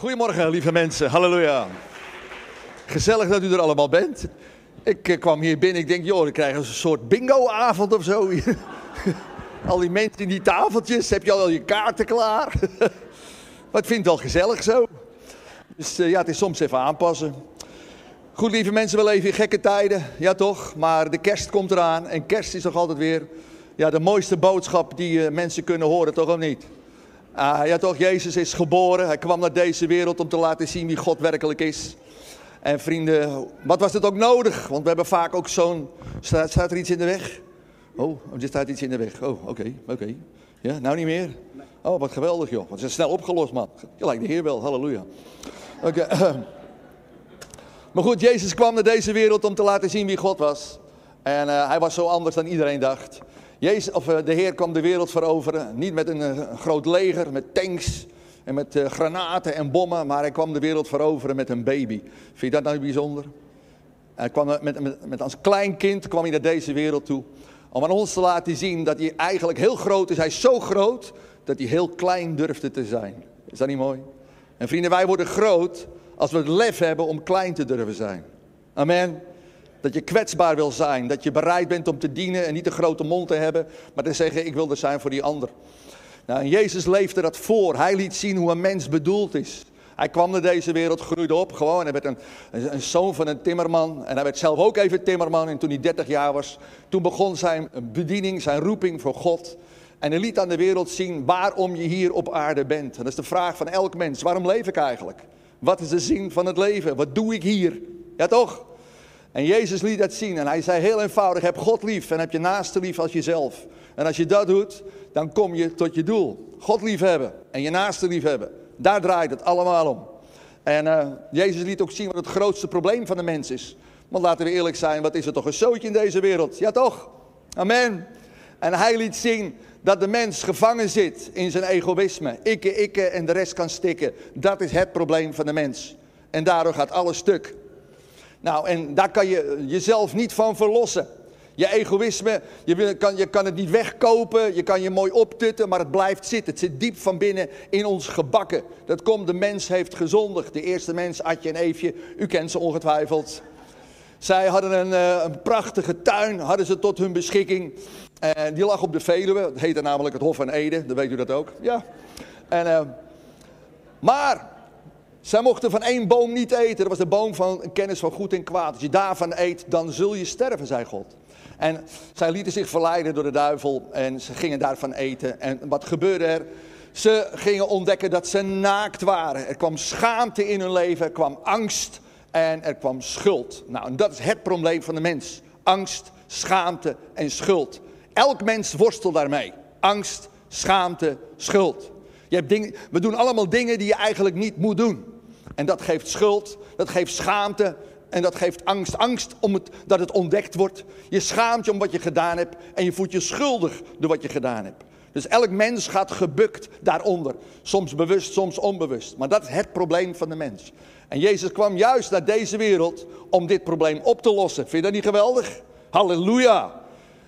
Goedemorgen, lieve mensen. Halleluja. Gezellig dat u er allemaal bent. Ik eh, kwam hier binnen, ik denk, joh, ik krijg een soort bingo-avond of zo. al die mensen in die tafeltjes, heb je al je kaarten klaar? maar ik vind het wel gezellig zo. Dus eh, ja, het is soms even aanpassen. Goed, lieve mensen, we leven in gekke tijden, ja toch? Maar de kerst komt eraan en kerst is toch altijd weer ja, de mooiste boodschap die eh, mensen kunnen horen, toch of niet? Ah, ja toch, Jezus is geboren, hij kwam naar deze wereld om te laten zien wie God werkelijk is. En vrienden, wat was het ook nodig? Want we hebben vaak ook zo'n... Staat, staat, er iets in de weg? Oh, er staat iets in de weg. Oh, oké, oké. Ja, nou niet meer? Oh, wat geweldig joh. Wat is snel opgelost man. Je lijkt de Heer wel, halleluja. Oké. Maar goed, Jezus kwam naar deze wereld om te laten zien wie God was. En uh, hij was zo anders dan iedereen dacht. Jezus, of, uh, de Heer kwam de wereld veroveren. Niet met een, uh, groot leger, met tanks en met granaten en bommen. Maar hij kwam de wereld veroveren met een baby. Vind je dat nou bijzonder? Hij kwam met, met, met als klein kind kwam hij naar deze wereld toe. Om aan ons te laten zien dat hij eigenlijk heel groot is. Hij is zo groot dat hij heel klein durfde te zijn. Is dat niet mooi? En vrienden, wij worden groot als we het lef hebben om klein te durven zijn. Amen. Dat je kwetsbaar wil zijn. Dat je bereid bent om te dienen en niet een grote mond te hebben. Maar te zeggen, ik wil er zijn voor die ander. Nou, en Jezus leefde dat voor. Hij liet zien hoe een mens bedoeld is. Hij kwam naar deze wereld, groeide op gewoon. Hij werd een, een, zoon van een timmerman. En hij werd zelf ook even timmerman. En toen hij 30 jaar was, toen begon zijn bediening, zijn roeping voor God. En hij liet aan de wereld zien waarom je hier op aarde bent. En dat is de vraag van elk mens. Waarom leef ik eigenlijk? Wat is de zin van het leven? Wat doe ik hier? Ja toch? En Jezus liet dat zien en hij zei heel eenvoudig, heb God lief en heb je naaste lief als jezelf. En als je dat doet, dan kom je tot je doel. God lief hebben en je naaste lief hebben. Daar draait het allemaal om. En uh, Jezus liet ook zien wat het grootste probleem van de mens is. Want laten we eerlijk zijn, wat is er toch een zootje in deze wereld? Ja toch? Amen. En hij liet zien dat de mens gevangen zit in zijn egoïsme. Ikke, ikke en de rest kan stikken. Dat is het probleem van de mens. En daardoor gaat alles stuk. Nou, en daar kan je jezelf niet van verlossen. Je egoïsme, je kan, je kan het niet wegkopen, je kan je mooi optutten, maar het blijft zitten. Het zit diep van binnen in ons gebakken. Dat komt, de mens heeft gezondigd. De eerste mens, Adje en Eefje, u kent ze ongetwijfeld. Zij hadden een, uh, een, prachtige tuin, hadden ze tot hun beschikking. En die lag op de Veluwe, het heette namelijk het Hof van Ede, dan weet u dat ook. Ja. En, uh, maar zij mochten van één boom niet eten. Dat was de boom van kennis van goed en kwaad. Als je daarvan eet, dan zul je sterven, zei God. En zij lieten zich verleiden door de duivel en ze gingen daarvan eten. En wat gebeurde er? Ze gingen ontdekken dat ze naakt waren. Er kwam schaamte in hun leven, er kwam angst en er kwam schuld. Nou, dat is het probleem van de mens. Angst, schaamte en schuld. Elk mens worstelt daarmee. Angst, schaamte, schuld. Je hebt we doen allemaal dingen die je eigenlijk niet moet doen. En dat geeft schuld, dat geeft schaamte en dat geeft angst. Angst om het, dat het ontdekt wordt. Je schaamt je om wat je gedaan hebt en je voelt je schuldig door wat je gedaan hebt. Dus elk mens gaat gebukt daaronder. Soms bewust, soms onbewust. Maar dat is het probleem van de mens. En Jezus kwam juist naar deze wereld om dit probleem op te lossen. Vind je dat niet geweldig? Halleluja.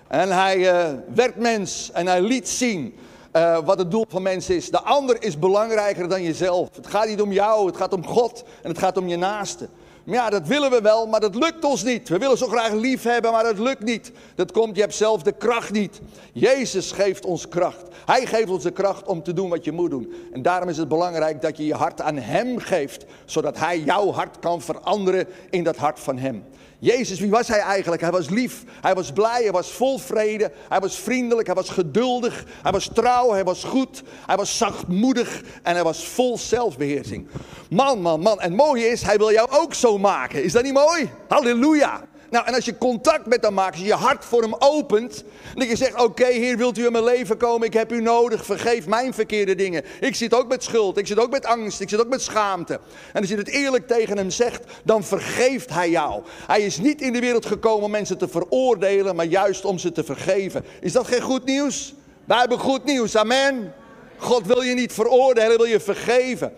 En hij uh, werd mens en hij liet zien uh, wat het doel van mens is. De ander is belangrijker dan jezelf. Het gaat niet om jou, het gaat om God en het gaat om je naaste. Maar ja, dat willen we wel, maar dat lukt ons niet. We willen zo graag lief hebben, maar dat lukt niet. Dat komt, je hebt zelf de kracht niet. Jezus geeft ons kracht. Hij geeft ons de kracht om te doen wat je moet doen. En daarom is het belangrijk dat je je hart aan Hem geeft, zodat Hij jouw hart kan veranderen in dat hart van Hem. Jezus, wie was hij eigenlijk? Hij was lief, hij was blij, hij was vol vrede, hij was vriendelijk, hij was geduldig, hij was trouw, hij was goed, hij was zachtmoedig en hij was vol zelfbeheersing. Man, man, man. En mooi is, hij wil jou ook zo maken. Is dat niet mooi? Halleluja. Nou, en als je contact met hem maakt, als je je hart voor hem opent, dat je zegt, oké, Heer, wilt u in mijn leven komen? Ik heb u nodig, vergeef mijn verkeerde dingen. Ik zit ook met schuld, ik zit ook met angst, ik zit ook met schaamte. En als je het eerlijk tegen hem zegt, dan vergeeft hij jou. Hij is niet in de wereld gekomen om mensen te veroordelen, maar juist om ze te vergeven. Is dat geen goed nieuws? Wij hebben goed nieuws, amen. God wil je niet veroordelen, wil je vergeven.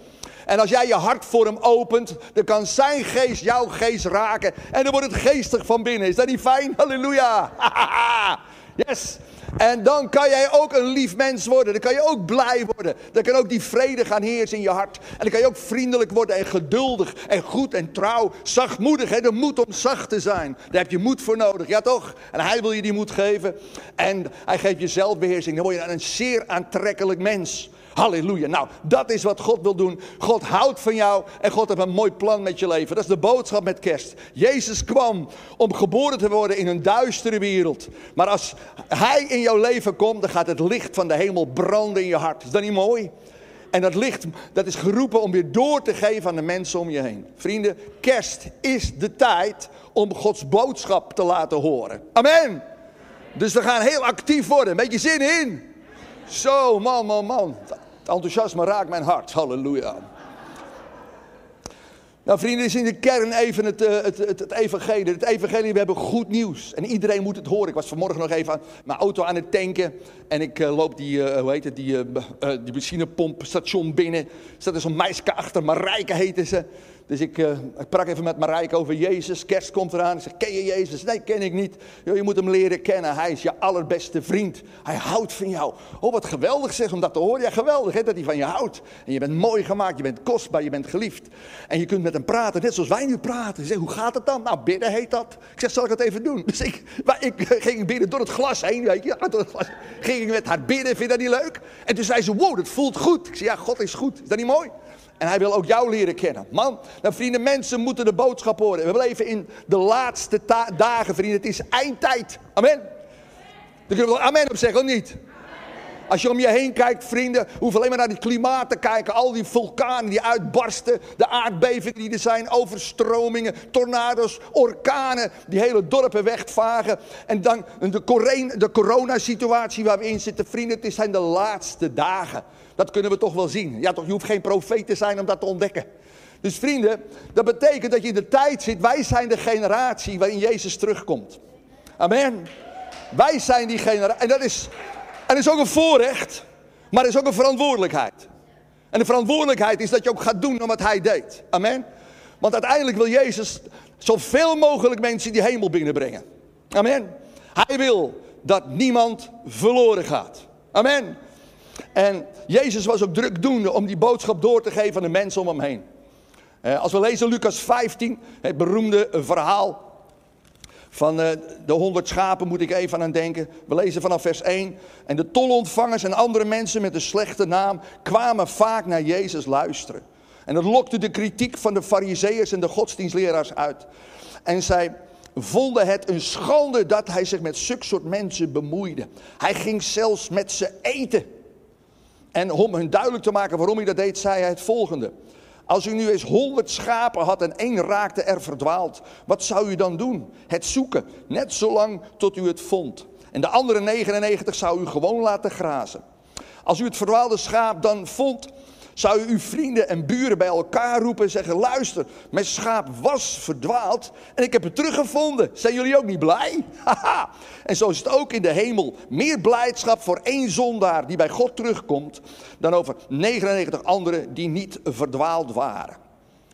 En als jij je hart voor hem opent, dan kan zijn geest jouw geest raken. En dan wordt het geestig van binnen. Is dat niet fijn? Halleluja. Yes. En dan kan jij ook een lief mens worden. Dan kan je ook blij worden. Dan kan ook die vrede gaan heersen in je hart. En dan kan je ook vriendelijk worden en geduldig en goed en trouw. Zachtmoedig, hè? de moed om zacht te zijn. Daar heb je moed voor nodig, ja toch? En hij wil je die moed geven. En hij geeft je zelfbeheersing. Dan word je een zeer aantrekkelijk mens. Halleluja. Nou, dat is wat God wil doen. God houdt van jou en God heeft een mooi plan met je leven. Dat is de boodschap met kerst. Jezus kwam om geboren te worden in een duistere wereld. Maar als Hij in jouw leven komt, dan gaat het licht van de hemel branden in je hart. Is dat niet mooi? En dat licht, dat is geroepen om weer door te geven aan de mensen om je heen. Vrienden, kerst is de tijd om Gods boodschap te laten horen. Amen. Dus we gaan heel actief worden. Beetje zin in. Zo, man, man, man. Het enthousiasme raakt mijn hart. Halleluja. Nou vrienden, is in de kern even het, uh, het, het, het, evangelie. Het evangelie, we hebben goed nieuws. En iedereen moet het horen. Ik was vanmorgen nog even aan mijn auto aan het tanken. En ik uh, loop die, uh, hoe heet het, die, die benzinepompstation binnen. Er staat er zo'n meisje achter, Marijke heette ze. Dus ik, uh, ik prak even met Marijke over Jezus. Kerst komt eraan. Ik zeg, ken je Jezus? Nee, ken ik niet. je moet hem leren kennen. Hij is je allerbeste vriend. Hij houdt van jou. Oh, wat geweldig zeg om dat te horen. Ja, geweldig hè, dat hij van je houdt. En je bent mooi gemaakt, je bent kostbaar, je bent geliefd. En je kunt met hem praten, net zoals wij nu praten. Ik zeg, hoe gaat het dan? Nou, bidden heet dat. Ik zeg, zal ik het even doen? Dus ik, ik ging bidden door het glas heen, het. Ging ik met haar bidden, vind je dat niet leuk? En toen zei ze, wow, dat voelt goed. Ik zeg, ja, God is goed. Is dat niet mooi? En hij wil ook jou leren kennen. Man, nou vrienden, mensen moeten de boodschap horen. We leven in de laatste dagen, vrienden. Het is eindtijd. Amen. Daar kunnen we wel amen op zeggen, of niet? Als je om je heen kijkt, vrienden, hoef alleen maar naar het klimaat te kijken. Al die vulkanen die uitbarsten, de aardbevingen die er zijn, overstromingen, tornado's, orkanen, die hele dorpen wegvagen. En dan de, de coronasituatie waar we in zitten, vrienden, het zijn de laatste dagen. Dat kunnen we toch wel zien. Ja, toch, je hoeft geen profeet te zijn om dat te ontdekken. Dus vrienden, dat betekent dat je in de tijd zit. Wij zijn de generatie waarin Jezus terugkomt. Amen. Wij zijn die generatie. En dat is, en is ook een voorrecht, maar is ook een verantwoordelijkheid. En de verantwoordelijkheid is dat je ook gaat doen wat hij deed. Amen. Want uiteindelijk wil Jezus zoveel mogelijk mensen die hemel binnenbrengen. Amen. Hij wil dat niemand verloren gaat. Amen. En Jezus was ook drukdoende om die boodschap door te geven aan de mensen om hem heen. Eh, als we lezen Lucas 15, het beroemde verhaal van eh, de honderd schapen moet ik even aan denken. We lezen vanaf vers 1. En de tolontvangers en andere mensen met een slechte naam kwamen vaak naar Jezus luisteren. En dat lokte de kritiek van de fariseeërs en de godsdienstleraars uit. En zij vonden het een schande dat hij zich met zulke soort mensen bemoeide. Hij ging zelfs met ze eten. En om hun duidelijk te maken waarom hij dat deed, zei hij het volgende. Als u nu eens honderd schapen had en één raakte er verdwaald, wat zou u dan doen? Het zoeken, net zolang tot u het vond. En de andere 99 zou u gewoon laten grazen. Als u het verdwaalde schaap dan vond, zou u uw vrienden en buren bij elkaar roepen en zeggen: Luister, mijn schaap was verdwaald en ik heb het teruggevonden. Zijn jullie ook niet blij? Haha. en zo is het ook in de hemel. Meer blijdschap voor één zondaar die bij God terugkomt, dan over 99 anderen die niet verdwaald waren.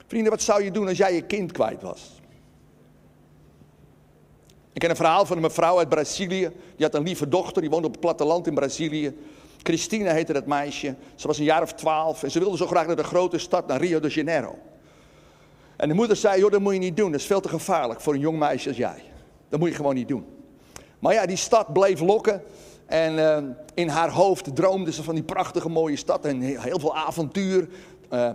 Vrienden, wat zou je doen als jij je kind kwijt was? Ik ken een verhaal van een mevrouw uit Brazilië. Die had een lieve dochter, die woonde op het platteland in Brazilië. Christine heette dat meisje. Ze was een jaar of twaalf en ze wilde zo graag naar de grote stad, naar Rio de Janeiro. En de moeder zei, joh, dat moet je niet doen. Dat is veel te gevaarlijk voor een jong meisje als jij. Dat moet je gewoon niet doen. Maar ja, die stad bleef lokken. En uh, in haar hoofd droomde ze van die prachtige mooie stad en heel veel avontuur. Uh,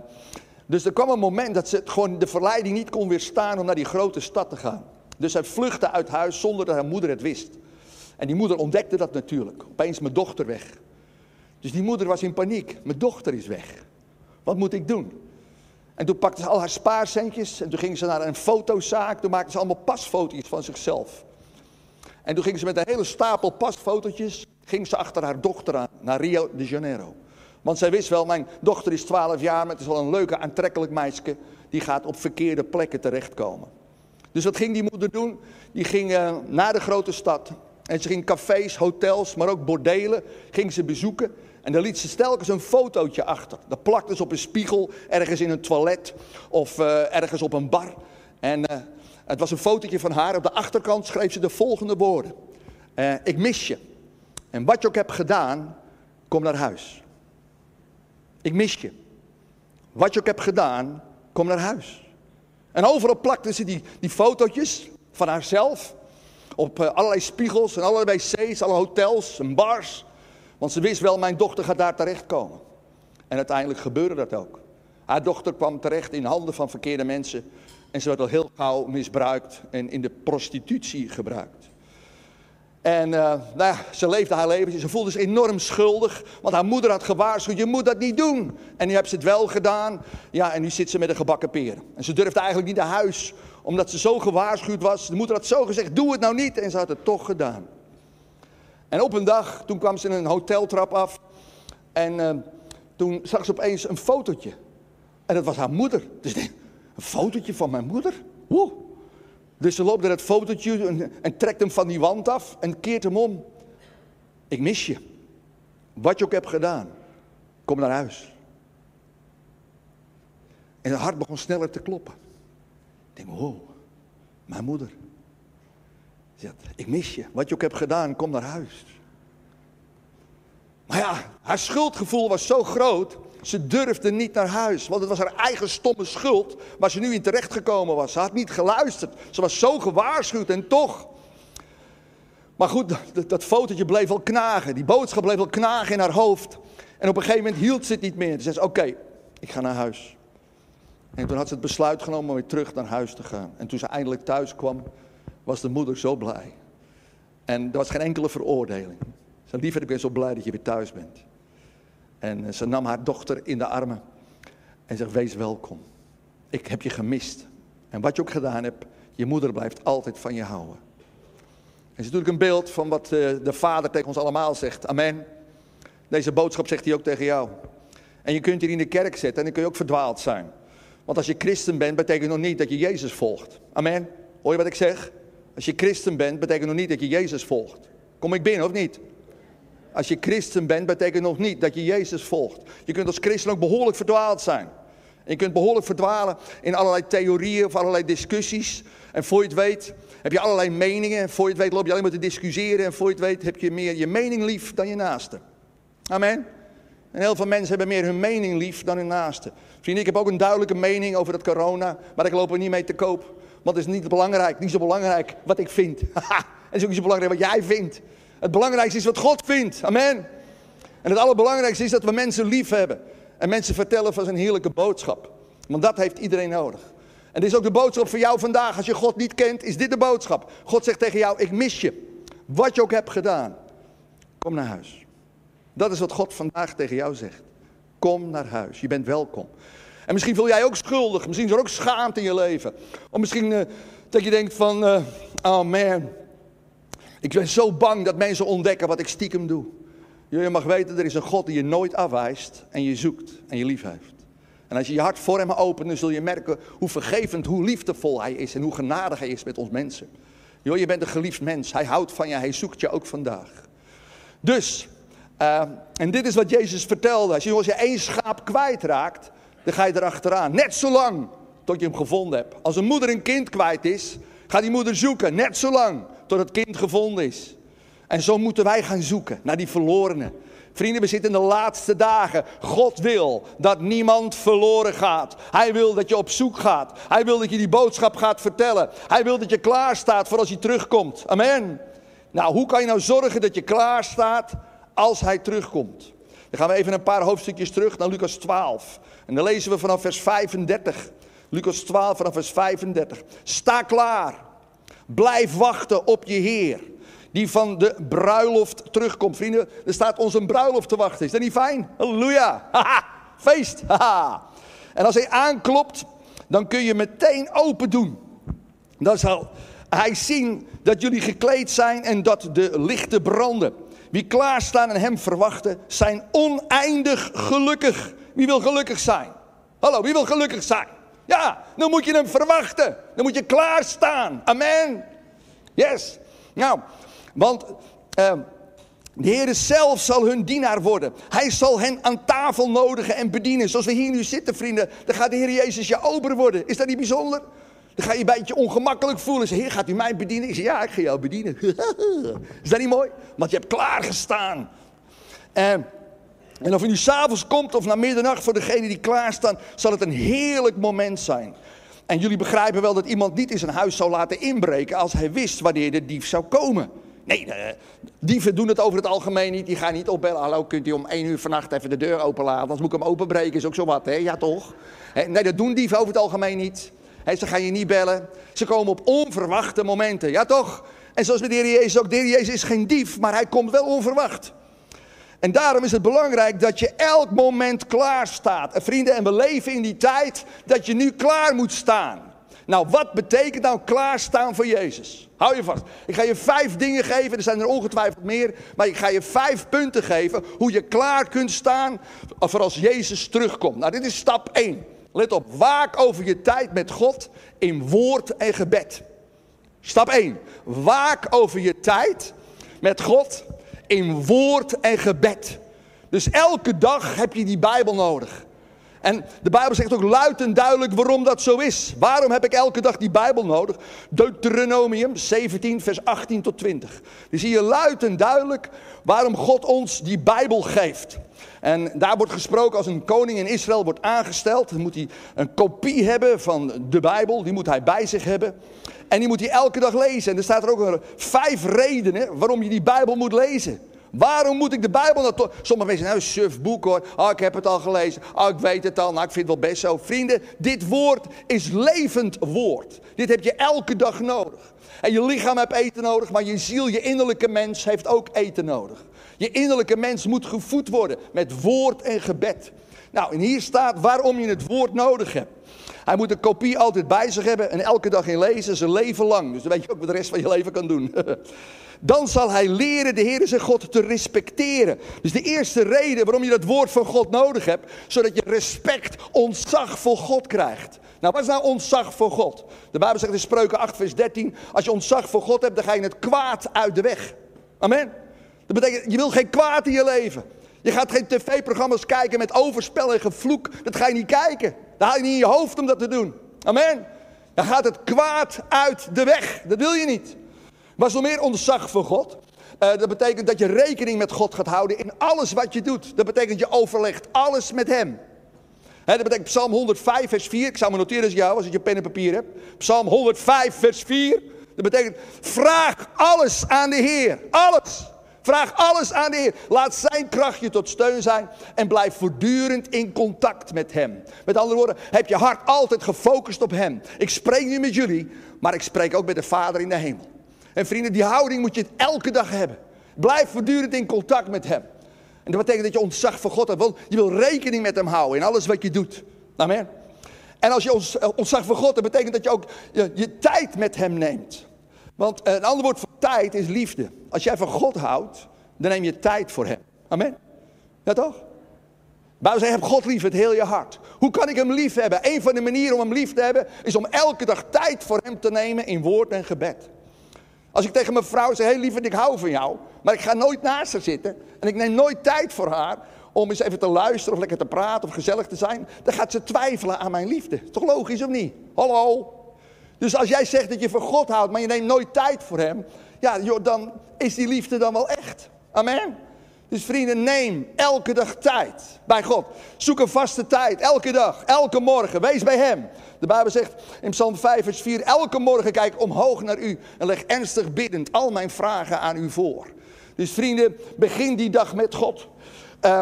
dus er kwam een moment dat ze gewoon de verleiding niet kon weerstaan om naar die grote stad te gaan. Dus zij vluchtte uit huis zonder dat haar moeder het wist. En die moeder ontdekte dat natuurlijk. Opeens mijn dochter weg. Dus die moeder was in paniek. Mijn dochter is weg. Wat moet ik doen? En toen pakte ze al haar spaarcentjes en toen ging ze naar een fotozaak. Toen maakte ze allemaal pasfoto's van zichzelf. En toen ging ze met een hele stapel pasfotootjes, ging ze achter haar dochter aan, naar Rio de Janeiro. Want zij wist wel, mijn dochter is 12 jaar, maar het is wel een leuke, aantrekkelijk meisje. Die gaat op verkeerde plekken terechtkomen. Dus wat ging die moeder doen? Die ging uh, naar de grote stad. En ze ging cafés, hotels, maar ook bordelen, ging ze bezoeken. En daar liet ze telkens een fotootje achter. Dat plakte ze op een spiegel, ergens in een toilet of uh, ergens op een bar. En uh, het was een fotootje van haar. Op de achterkant schreef ze de volgende woorden. eh, ik mis je. En wat je ook hebt gedaan, kom naar huis. Ik mis je. Wat je ook hebt gedaan, kom naar huis. En overal plakten ze die, die fotootjes van haarzelf. Op eh, allerlei spiegels en allerlei wc's, alle hotels en bars. Want ze wist wel, mijn dochter gaat daar terechtkomen. En uiteindelijk gebeurde dat ook. Haar dochter kwam terecht in handen van verkeerde mensen. En ze werd al heel gauw misbruikt en in de prostitutie gebruikt. En uh, nou ja, ze leefde haar leven. Ze voelde zich enorm schuldig. Want haar moeder had gewaarschuwd: je moet dat niet doen. En nu heeft ze het wel gedaan. Ja, en nu zit ze met een gebakken peren. En ze durfde eigenlijk niet naar huis. Omdat ze zo gewaarschuwd was. De moeder had zo gezegd: doe het nou niet. En ze had het toch gedaan. En op een dag, toen kwam ze in een hoteltrap af. En uh, toen zag ze opeens een fotootje. En dat was haar moeder. Dus een fotootje van mijn moeder? Woe. Dus ze loopt naar het fotootje en, en, trekt hem van die wand af en keert hem om. Ik mis je. Wat je ook hebt gedaan, kom naar huis. En haar hart begon sneller te kloppen. Ik denk, wow, mijn moeder. Ze zegt, ik mis je. Wat je ook hebt gedaan, kom naar huis. Maar ja, haar schuldgevoel was zo groot ze durfde niet naar huis, want het was haar eigen stomme schuld waar ze nu in terecht gekomen was. Ze had niet geluisterd. Ze was zo gewaarschuwd en toch. Maar goed, dat, dat fotootje bleef wel knagen. Die boodschap bleef wel knagen in haar hoofd. En op een gegeven moment hield ze het niet meer. Ze zei: Oké, ik ga naar huis. En toen had ze het besluit genomen om weer terug naar huis te gaan. En toen ze eindelijk thuis kwam, was de moeder zo blij. En er was geen enkele veroordeling. Ze Liever, ik ben zo blij dat je weer thuis bent. En eh, ze nam haar dochter in de armen en zegt: Wees welkom. Ik heb je gemist. En wat je ook gedaan hebt, je moeder blijft altijd van je houden. En is natuurlijk een beeld van wat eh, de Vader tegen ons allemaal zegt. Amen. Deze boodschap zegt hij ook tegen jou. En je kunt hier in de kerk zitten en dan kun je ook verdwaald zijn. Want als je christen bent, betekent nog niet dat je Jezus volgt. Amen. Hoor je wat ik zeg? Als je christen bent, betekent nog niet dat je Jezus volgt. Kom ik binnen of niet? Als je christen bent, betekent nog niet dat je Jezus volgt. Je kunt als christen ook behoorlijk verdwaald zijn. Je kunt behoorlijk verdwalen in allerlei theorieën of allerlei discussies. En voor je het weet heb je allerlei meningen. En voor je het weet loop je alleen maar te discussiëren. En voor je het weet heb je meer je mening lief dan je naaste. Amen. En heel veel mensen hebben meer hun mening lief dan hun naaste. Vrienden, ik heb ook een duidelijke mening over dat corona. Maar ik loop er niet mee te koop. Want het is niet belangrijk, niet zo belangrijk wat ik vind. het is ook niet zo belangrijk wat jij vindt. Het belangrijkste is wat God vindt. Amen. En het allerbelangrijkste is dat we mensen lief hebben. En mensen vertellen van zijn heerlijke boodschap. Want dat heeft iedereen nodig. En dit is ook de boodschap voor jou vandaag. Als je God niet kent, is dit de boodschap. God zegt tegen jou, ik mis je. Wat je ook hebt gedaan. Kom naar huis. Dat is wat God vandaag tegen jou zegt. Kom naar huis. Je bent welkom. En misschien voel jij ook schuldig. Misschien is er ook schaamte in je leven. Of misschien uh, dat je denkt van, uh, oh man, ik ben zo bang dat mensen ontdekken wat ik stiekem doe. Je mag weten, er is een God die je nooit afwijst en je zoekt en je lief heeft. En als je je hart voor hem opent, dan zul je merken hoe vergevend, hoe liefdevol hij is en hoe genadig hij is met ons mensen. Je bent een geliefd mens. Hij houdt van je, hij zoekt je ook vandaag. Dus, uh, en dit is wat Jezus vertelde. Als je, als je één schaap kwijtraakt, dan ga je erachteraan. Net zo lang tot je hem gevonden hebt. Als een moeder een kind kwijt is, gaat die moeder zoeken. Net zo lang tot het kind gevonden is. En zo moeten wij gaan zoeken naar die verlorenen. Vrienden, we zitten in de laatste dagen. God wil dat niemand verloren gaat. Hij wil dat je op zoek gaat. Hij wil dat je die boodschap gaat vertellen. Hij wil dat je klaar staat voor als hij terugkomt. Amen. Nou, hoe kan je nou zorgen dat je klaar staat als hij terugkomt? Gaan we even een paar hoofdstukjes terug naar Lucas 12. En dan lezen we vanaf vers 35. Lucas 12 vanaf vers 35. Sta klaar. Blijf wachten op je Heer. Die van de bruiloft terugkomt. Vrienden, er staat ons een bruiloft te wachten. Is dat niet fijn? Halleluja. Feest. En als hij aanklopt, dan kun je meteen open doen. Dan zal hij zien dat jullie gekleed zijn en dat de lichten branden. Wie klaarstaan en hem verwachten, zijn oneindig gelukkig. Wie wil gelukkig zijn? Hallo, wie wil gelukkig zijn? Ja, dan moet je hem verwachten. Dan moet je klaarstaan. Amen. Yes. Nou, want uh, de Heer zelf zal hun dienaar worden. Hij zal hen aan tafel nodigen en bedienen. Zoals we hier nu zitten, vrienden. Dan gaat de Heer Jezus je ober worden. Is dat niet bijzonder? Dan ga je een beetje ongemakkelijk voelen. Zeg, heer, gaat u mij bedienen? Ik zeg, ja, ik ga jou bedienen. Is dat niet mooi? Want je hebt klaargestaan. En, en of u nu s'avonds komt of na middernacht, voor degene die klaarstaan, zal het een heerlijk moment zijn. En jullie begrijpen wel dat iemand niet in zijn huis zou laten inbreken als hij wist wanneer de dief zou komen. Nee, dieven doen het over het algemeen niet. Die gaan niet opbellen. Hallo, kunt u om één uur vannacht even de deur openlaten? Anders moet ik hem openbreken. Is ook zo wat, hè? Ja, toch? Nee, dat doen dieven over het algemeen niet. Ze gaan je niet bellen. Ze komen op onverwachte momenten. Ja, toch? En zoals met de Heer Jezus ook. De Jezus is geen dief, maar hij komt wel onverwacht. En daarom is het belangrijk dat je elk moment klaar staat. En vrienden, en we leven in die tijd dat je nu klaar moet staan. Nou, wat betekent nou klaarstaan voor Jezus? Hou je vast. Ik ga je vijf dingen geven, er zijn er ongetwijfeld meer, maar ik ga je vijf punten geven hoe je klaar kunt staan voor als Jezus terugkomt. Nou, dit is stap 1. Let op, waak over je tijd met God in woord en gebed. Stap 1. Waak over je tijd met God in woord en gebed. Dus elke dag heb je die Bijbel nodig. En de Bijbel zegt ook luid en duidelijk waarom dat zo is. Waarom heb ik elke dag die Bijbel nodig? Deuteronomium 17, vers 18 tot 20. Dan zie je luid en duidelijk waarom God ons die Bijbel geeft. En daar wordt gesproken als een koning in Israël wordt aangesteld. Moet hij een kopie hebben van de Bijbel. Die moet hij bij zich hebben. En die moet hij elke dag lezen. En er staat er ook vijf redenen waarom je die Bijbel moet lezen. Waarom moet ik de Bijbel nou toch? Sommige mensen nou, suf boek hoor. Oh, ik heb het al gelezen. Oh, ik weet het al. Nou, ik vind het wel best zo. Vrienden, dit woord is levend woord. Dit heb je elke dag nodig. En je lichaam heeft eten nodig, maar je ziel, je innerlijke mens heeft ook eten nodig. Je innerlijke mens moet gevoed worden met woord en gebed. Nou, en hier staat waarom je het woord nodig hebt. Hij moet een kopie altijd bij zich hebben en elke dag in lezen, zijn leven lang. Dus dan weet je ook wat de rest van je leven kan doen. Dan zal hij leren de Heer zijn God te respecteren. Dus de eerste reden waarom je dat woord van God nodig hebt, zodat je respect, ontzag voor God krijgt. Nou, wat is nou ontzag voor God? De Bijbel zegt in Spreuken 8, vers 13, als je ontzag voor God hebt, dan ga je het kwaad uit de weg. Amen. Dat betekent, je wil geen kwaad in je leven. Je gaat geen tv-programma's kijken met overspel en gevloek. Dat ga je niet kijken. Dat haal je niet in je hoofd om dat te doen. Amen. Dan gaat het kwaad uit de weg. Dat wil je niet. Maar zo meer ontzag voor God. Uh, dat betekent dat je rekening met God gaat houden in alles wat je doet. Dat betekent je overlegt alles met Hem. He, dat betekent Psalm 105, vers 4. Ik zou me noteren als jou, als je pen en papier hebt. Psalm 105, vers 4. Dat betekent, vraag alles aan de Heer. Alles. Vraag alles aan de Heer. Laat zijn kracht je tot steun zijn en blijf voortdurend in contact met Hem. Met andere woorden, heb je hart altijd gefocust op Hem. Ik spreek nu met jullie, maar ik spreek ook met de Vader in de hemel. En vrienden, die houding moet je elke dag hebben. Blijf voortdurend in contact met Hem. En dat betekent dat je ontzag voor God hebt. Want je wil rekening met Hem houden in alles wat je doet. Amen. En als je eh, ontzag voor God hebt, betekent dat je ook je, je tijd met Hem neemt. Want een ander woord voor tijd is liefde. Als jij van God houdt, dan neem je tijd voor Hem. Amen. Ja toch? Bijbel zegt, heb God lief met heel je hart. Hoe kan ik hem lief hebben? Een van de manieren om hem lief te hebben, is om elke dag tijd voor hem te nemen in woord en gebed. Als ik tegen mijn vrouw zeg, hey lieverd, ik hou van jou, maar ik ga nooit naast haar zitten en ik neem nooit tijd voor haar om eens even te luisteren of lekker te praten of gezellig te zijn, dan gaat ze twijfelen aan mijn liefde. Toch logisch of niet? Hallo? Dus als jij zegt dat je van God houdt, maar je neemt nooit tijd voor hem, ja, dan is die liefde dan wel echt. Amen. Dus vrienden, neem elke dag tijd bij God. Zoek een vaste tijd, elke dag, elke morgen. Wees bij Hem. De Bijbel zegt in Psalm 5, vers 4: Elke morgen kijk omhoog naar U en leg ernstig biddend al mijn vragen aan U voor. Dus vrienden, begin die dag met God. Uh,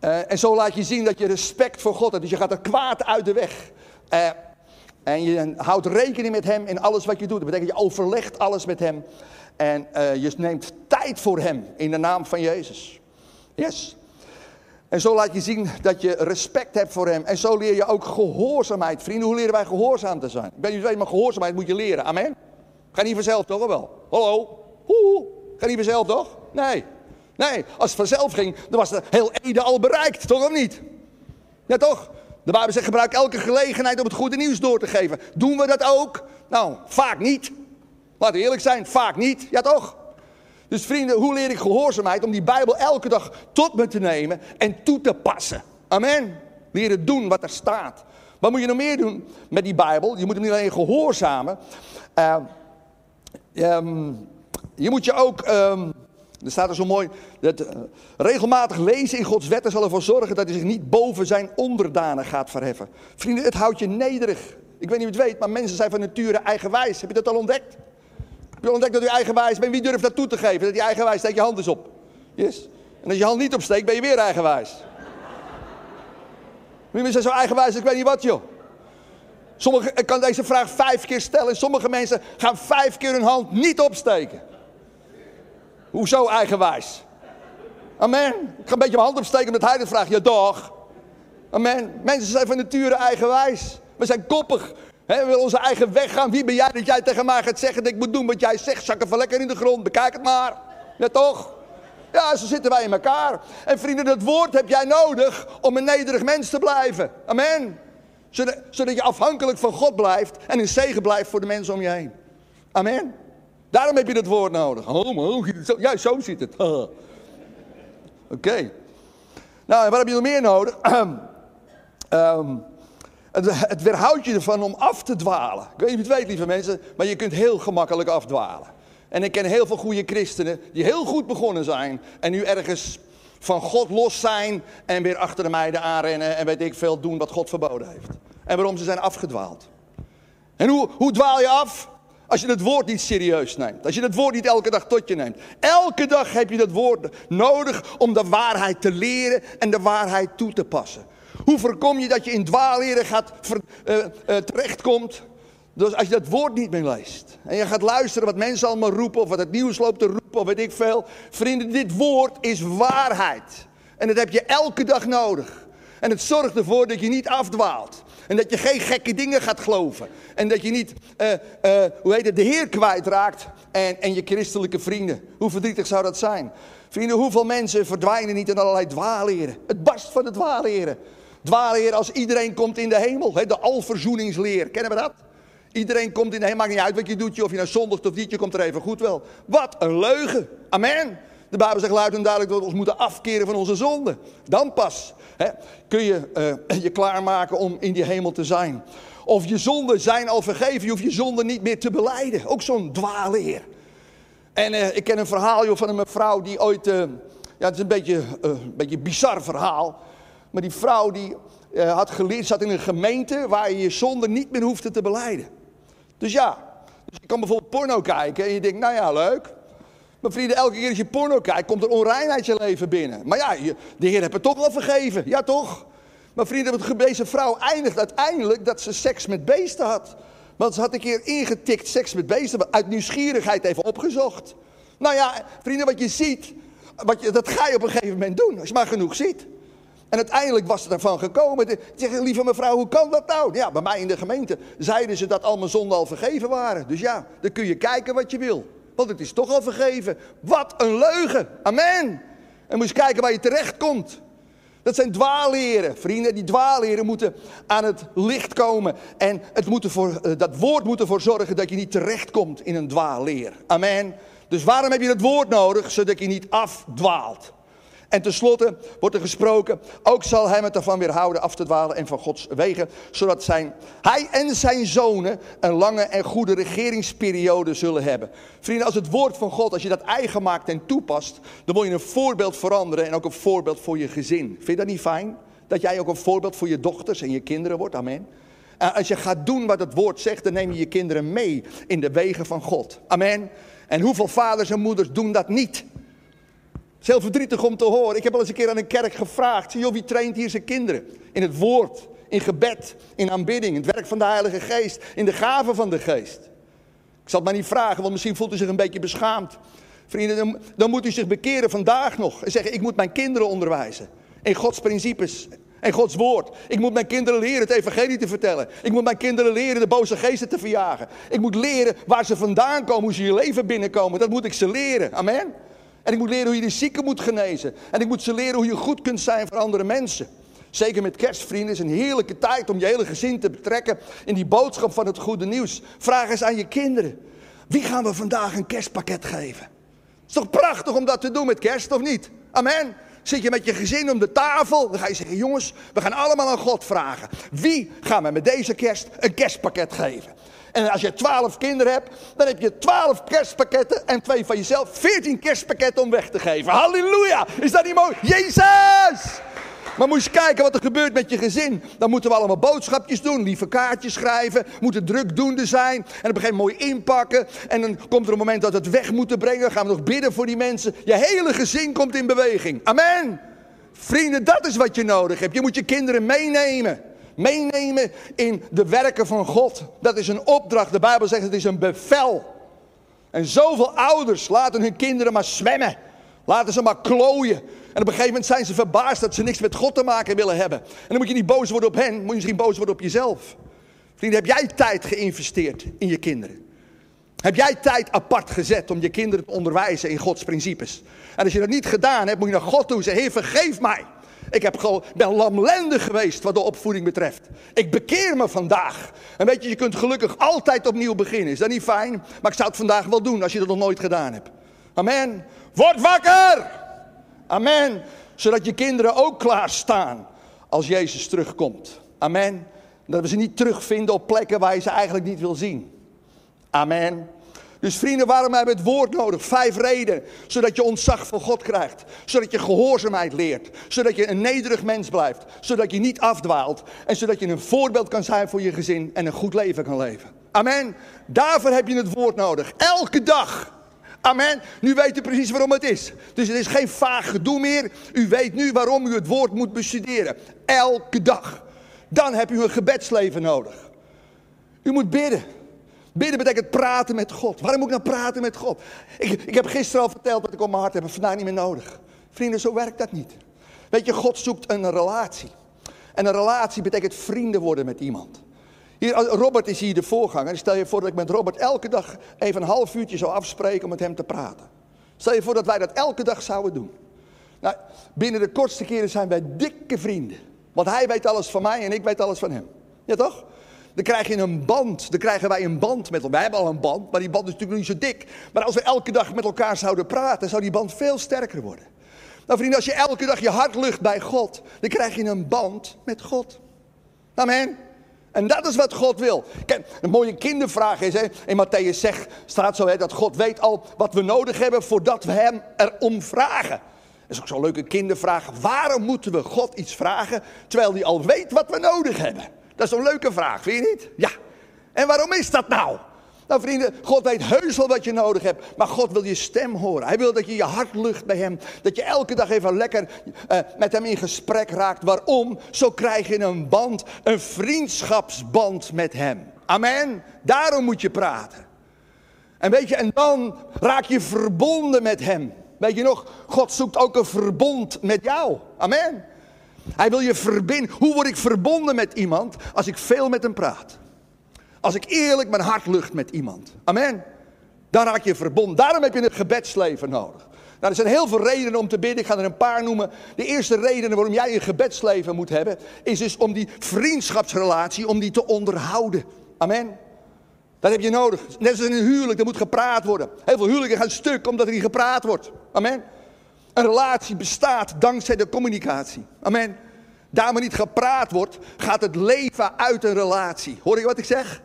uh, en zo laat je zien dat je respect voor God hebt. Dus je gaat er kwaad uit de weg. Uh, en je houdt rekening met Hem in alles wat je doet. Dat betekent je overlegt alles met Hem. En uh, je neemt tijd voor Hem in de naam van Jezus. Yes. En zo laat je zien dat je respect hebt voor Hem. En zo leer je ook gehoorzaamheid. Vrienden, hoe leren wij gehoorzaam te zijn? Ik ben niet weet, maar gehoorzaamheid moet je leren. Amen. Ga niet vanzelf toch wel? Hallo? Hoe? Ga niet vanzelf toch? Nee. Nee, als het vanzelf ging, dan was het heel Ede al bereikt, toch of niet? Ja toch? De Bijbel zegt gebruik elke gelegenheid om het goede nieuws door te geven. Doen we dat ook? Nou, vaak niet. Laten we eerlijk zijn, vaak niet. Ja toch? Dus vrienden, hoe leer ik gehoorzaamheid om die Bijbel elke dag tot me te nemen en toe te passen? Amen. Leren doen wat er staat. Wat moet je nog meer doen met die Bijbel? Je moet hem niet alleen gehoorzamen. Uh, um, je moet je ook, um, er staat er zo mooi, dat, uh, regelmatig lezen in Gods wetten zal ervoor zorgen dat hij zich niet boven zijn onderdanen gaat verheffen. Vrienden, het houdt je nederig. Ik weet niet of je het weet, maar mensen zijn van nature eigenwijs. Heb je dat al ontdekt? Heb je al ontdekt dat u eigenwijs bent? Wie durft dat toe te geven? Dat je eigenwijs, steek je hand eens op. Yes? En als je hand niet opsteekt, ben je weer eigenwijs. Wie zijn zo eigenwijs, ik weet niet wat joh. Sommige, ik kan deze vraag vijf keer stellen. Sommige mensen gaan vijf keer hun hand niet opsteken. Hoezo eigenwijs? Amen. Ik ga een beetje mijn hand opsteken omdat hij dat vraagt. Ja, toch. Amen. Mensen zijn van nature eigenwijs. We zijn koppig. we willen onze eigen weg gaan. Wie ben jij dat jij tegen mij gaat zeggen dat ik moet doen wat jij zegt? Zak even lekker in de grond. Bekijk het maar. Ja, toch? Ja, zo zitten wij in elkaar. En vrienden, dat woord heb jij nodig om een nederig mens te blijven. Amen. Zodat, zodat je afhankelijk van God blijft en een zegen blijft voor de mensen om je heen. Amen. Daarom heb je dat woord nodig. Zo, ja, zo zit het. Oké. Okay. Nou, wat heb je nog meer nodig? um, het, het weerhoudt je ervan om af te dwalen. Ik weet niet of je het weet, lieve mensen, maar je kunt heel gemakkelijk afdwalen. En ik ken heel veel goede christenen die heel goed begonnen zijn en nu ergens van God los zijn en weer achter de meiden aanrennen en weet ik veel doen wat God verboden heeft. En waarom ze zijn afgedwaald. En hoe, hoe dwaal je af? Als je het woord niet serieus neemt. Als je het woord niet elke dag tot je neemt. Elke dag heb je dat woord nodig om de waarheid te leren en de waarheid toe te passen. Hoe voorkom je dat je in dwaalleren gaat uh, uh, terechtkomt? Dus als je dat woord niet meer leest. En je gaat luisteren wat mensen allemaal roepen. Of wat het nieuws loopt te roepen. Of weet ik veel. Vrienden, dit woord is waarheid. En dat heb je elke dag nodig. En het zorgt ervoor dat je niet afdwaalt. En dat je geen gekke dingen gaat geloven. En dat je niet, uh, uh, hoe heet het, de Heer kwijtraakt. En, en je christelijke vrienden. Hoe verdrietig zou dat zijn? Vrienden, hoeveel mensen verdwijnen niet in allerlei dwaalleren? Het barst van de dwaalleren. Dwaalleren als iedereen komt in de hemel. Hè, de alverzoeningsleer. Kennen we dat? Iedereen komt in de hemel. Maakt niet uit wat je doet. Of je nou zondigt of niet. Je komt er even goed wel. Wat een leugen. Amen. De Bijbel zegt luid en duidelijk dat we ons moeten afkeren van onze zonden. Dan pas kun je uh, je klaarmaken om in die hemel te zijn. Of je zonden zijn al vergeven. Je hoeft je zonden niet meer te beleiden. Ook zo'n dwaalleer. En uh, ik ken een verhaal joh, van een mevrouw die ooit... Uh, ja, het is een beetje een beetje bizar verhaal. Maar die vrouw die had geleerd, zat in een gemeente waar je je niet meer hoefde te beleiden. Dus ja, dus je kan bijvoorbeeld porno kijken en je denkt, nou ja, leuk. Vrienden, elke keer als je porno kijkt, komt er onreinheid je leven binnen. Maar ja, de Heer heeft het toch wel vergeven. Ja, toch? Maar vrienden, deze vrouw eindigt uiteindelijk dat ze seks met beesten had. Want ze had een keer ingetikt seks met beesten, uit nieuwsgierigheid even opgezocht. Nou ja, vrienden, wat je ziet, wat je, dat ga je op een gegeven moment doen, als je maar genoeg ziet. En uiteindelijk was het ervan gekomen. Ik zeg, lieve mevrouw, hoe kan dat nou? Ja, bij mij in de gemeente zeiden ze dat al mijn zonden al vergeven waren. Dus ja, dan kun je kijken wat je wil. Want het is toch al vergeven. Wat een leugen. Amen. En moet je kijken waar je terecht komt. Dat zijn dwaalleren, vrienden. Die dwaalleren moeten aan het licht komen. En het moet ervoor, eh, dat woord moet ervoor zorgen dat je niet terechtkomt in een dwaalleer. Amen. Dus waarom heb je het woord nodig? Zodat je niet afdwaalt. En tenslotte wordt er gesproken, ook zal hij het ervan weerhouden af te dwalen en van Gods wegen, zodat zijn, hij en zijn zonen een lange en goede regeringsperiode zullen hebben. Vrienden, als het woord van God, als je dat eigen maakt en toepast, dan word je een voorbeeld veranderen en ook een voorbeeld voor je gezin. Vind je dat niet fijn? Dat jij ook een voorbeeld voor je dochters en je kinderen wordt, amen. En als je gaat doen wat het woord zegt, dan neem je je kinderen mee in de wegen van God. Amen. En hoeveel vaders en moeders doen dat niet? Het is heel verdrietig om te horen. Ik heb al eens een keer aan een kerk gevraagd. Joh, wie traint hier zijn kinderen? In het woord, in gebed, in aanbidding, in het werk van de Heilige Geest, in de gaven van de Geest. Ik zal het maar niet vragen, want misschien voelt u zich een beetje beschaamd. Vrienden, dan, moet u zich bekeren vandaag nog en zeggen: Ik moet mijn kinderen onderwijzen. In Gods principes en Gods woord. Ik moet mijn kinderen leren het evangelie te vertellen. Ik moet mijn kinderen leren de boze geesten te verjagen. Ik moet leren waar ze vandaan komen, hoe ze je leven binnenkomen. Dat moet ik ze leren. Amen. En ik moet leren hoe je de zieken moet genezen. En ik moet ze leren hoe je goed kunt zijn voor andere mensen. Zeker met kerstvrienden is een heerlijke tijd om je hele gezin te betrekken in die boodschap van het goede nieuws. Vraag eens aan je kinderen. Wie gaan we vandaag een kerstpakket geven? Het is toch prachtig om dat te doen met kerst, of niet? Amen. Zit je met je gezin om de tafel, dan ga je zeggen, jongens, we gaan allemaal aan God vragen. Wie gaan we met deze kerst een kerstpakket geven? En als je twaalf kinderen hebt, dan heb je twaalf kerstpakketten en twee van jezelf. Veertien kerstpakketten om weg te geven. Halleluja! Is dat niet mooi? Jezus! Maar moet je kijken wat er gebeurt met je gezin. Dan moeten we allemaal boodschapjes doen, lieve kaartjes schrijven, moeten drukdoende zijn. En op een gegeven moment mooi inpakken. En dan komt er een moment dat we het weg moeten brengen. Dan gaan we nog bidden voor die mensen. Je hele gezin komt in beweging. Amen. Vrienden, dat is wat je nodig hebt. Je moet je kinderen meenemen. Meenemen in de werken van God. Dat is een opdracht. De Bijbel zegt het is een bevel. En zoveel ouders laten hun kinderen maar zwemmen. Laten ze maar klooien. En op een gegeven moment zijn ze verbaasd dat ze niks met God te maken willen hebben. En dan moet je niet boos worden op hen, moet je misschien boos worden op jezelf. Vrienden, heb jij tijd geïnvesteerd in je kinderen? Heb jij tijd apart gezet om je kinderen te onderwijzen in Gods principes? En als je dat niet gedaan hebt, moet je naar God toe en zeggen: Heer, vergeef mij. Ik heb ben lamlendig geweest wat de opvoeding betreft. Ik bekeer me vandaag. En weet je, je kunt gelukkig altijd opnieuw beginnen. Is dat niet fijn? Maar ik zou het vandaag wel doen als je dat nog nooit gedaan hebt. Amen. Word wakker! Amen. Zodat je kinderen ook klaarstaan als Jezus terugkomt. Amen. Dat we ze niet terugvinden op plekken waar je ze eigenlijk niet wil zien. Amen. Dus vrienden, waarom hebben we het woord nodig? Vijf redenen. Zodat je ontzag voor God krijgt. Zodat je gehoorzaamheid leert. Zodat je een nederig mens blijft. Zodat je niet afdwaalt. En zodat je een voorbeeld kan zijn voor je gezin en een goed leven kan leven. Amen. Daarvoor heb je het woord nodig. Elke dag. Amen. Nu weet u precies waarom het is. Dus het is geen vaag gedoe meer. U weet nu waarom u het woord moet bestuderen. Elke dag. Dan heb u een gebedsleven nodig. U moet bidden. Bidden betekent praten met God. Waarom moet ik nou praten met God? Ik, ik heb gisteren al verteld wat ik op mijn hart heb. Vandaag niet meer nodig. Vrienden, zo werkt dat niet. Weet je, God zoekt een relatie. En een relatie betekent vrienden worden met iemand. Hier, Robert is hier de voorganger. Stel je voor dat ik met Robert elke dag even een half uurtje zou afspreken om met hem te praten. Stel je voor dat wij dat elke dag zouden doen. Nou, binnen de kortste keren zijn wij dikke vrienden. Want hij weet alles van mij en ik weet alles van hem. Ja toch? Dan krijg je een band. Dan krijgen wij een band met elkaar. Wij hebben al een band, maar die band is natuurlijk niet zo dik. Maar als we elke dag met elkaar zouden praten, zou die band veel sterker worden. Nou vrienden, als je elke dag je hart lucht bij God, dan krijg je een band met God. Amen. En dat is wat God wil. Kijk, een mooie kindervraag is, hè, in Matthäus zegt, staat zo, hè, dat God weet al wat we nodig hebben voordat we hem erom vragen. Dat is ook zo'n leuke kindervraag. Waarom moeten we God iets vragen, terwijl hij al weet wat we nodig hebben? Dat is zo'n leuke vraag, vind je niet? Ja. En waarom is dat nou? Nou vrienden, God weet heus wel wat je nodig hebt, maar God wil je stem horen. Hij wil dat je je hart lucht bij hem, dat je elke dag even lekker uh, met hem in gesprek raakt. Waarom? Zo krijg je een band, een vriendschapsband met hem. Amen. Daarom moet je praten. En weet je, en dan raak je verbonden met hem. Weet je nog, God zoekt ook een verbond met jou. Amen. Hij wil je verbinden. Hoe word ik verbonden met iemand? Als ik veel met hem praat. Als ik eerlijk mijn hart lucht met iemand. Amen. Dan raak je verbonden. Daarom heb je een gebedsleven nodig. Nou, er zijn heel veel redenen om te bidden. Ik ga er een paar noemen. De eerste reden waarom jij een gebedsleven moet hebben, is dus om die vriendschapsrelatie, om die te onderhouden. Amen. Dat heb je nodig. Net als in een huwelijk, er moet gepraat worden. Heel veel huwelijken gaan stuk omdat er niet gepraat wordt. Amen. Een relatie bestaat dankzij de communicatie. Amen. Daar maar niet gepraat wordt, gaat het leven uit een relatie. Hoor je wat ik zeg?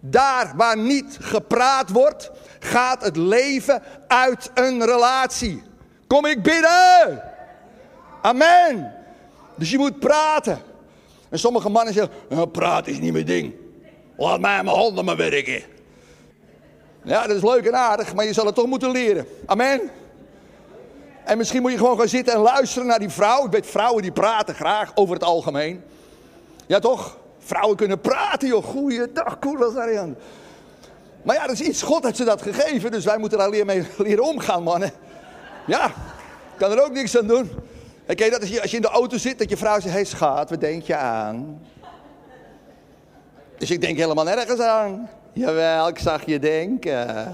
Daar waar niet gepraat wordt, gaat het leven uit een relatie. Kom ik binnen? Amen. Dus je moet praten. En sommige mannen zeggen, nou, praten is niet mijn ding. Laat mij mijn handen maar werken. Ja, dat is leuk en aardig, maar je zal het toch moeten leren. Amen. En misschien moet je gewoon gaan zitten en luisteren naar die vrouw. Ik weet vrouwen die praten graag over het algemeen. Ja toch? Vrouwen kunnen praten joh. Goeiedag, cool Ariane. Maar ja, dat is iets. God heeft ze dat gegeven. Dus wij moeten daar leren, mee leren omgaan, mannen. Ja, kan er ook niks aan doen. En je dat je, als je in de auto zit, dat je vrouw zegt: Hé hey, schat, wat denk je aan? Dus ik denk helemaal nergens aan. Jawel, ik zag je denken.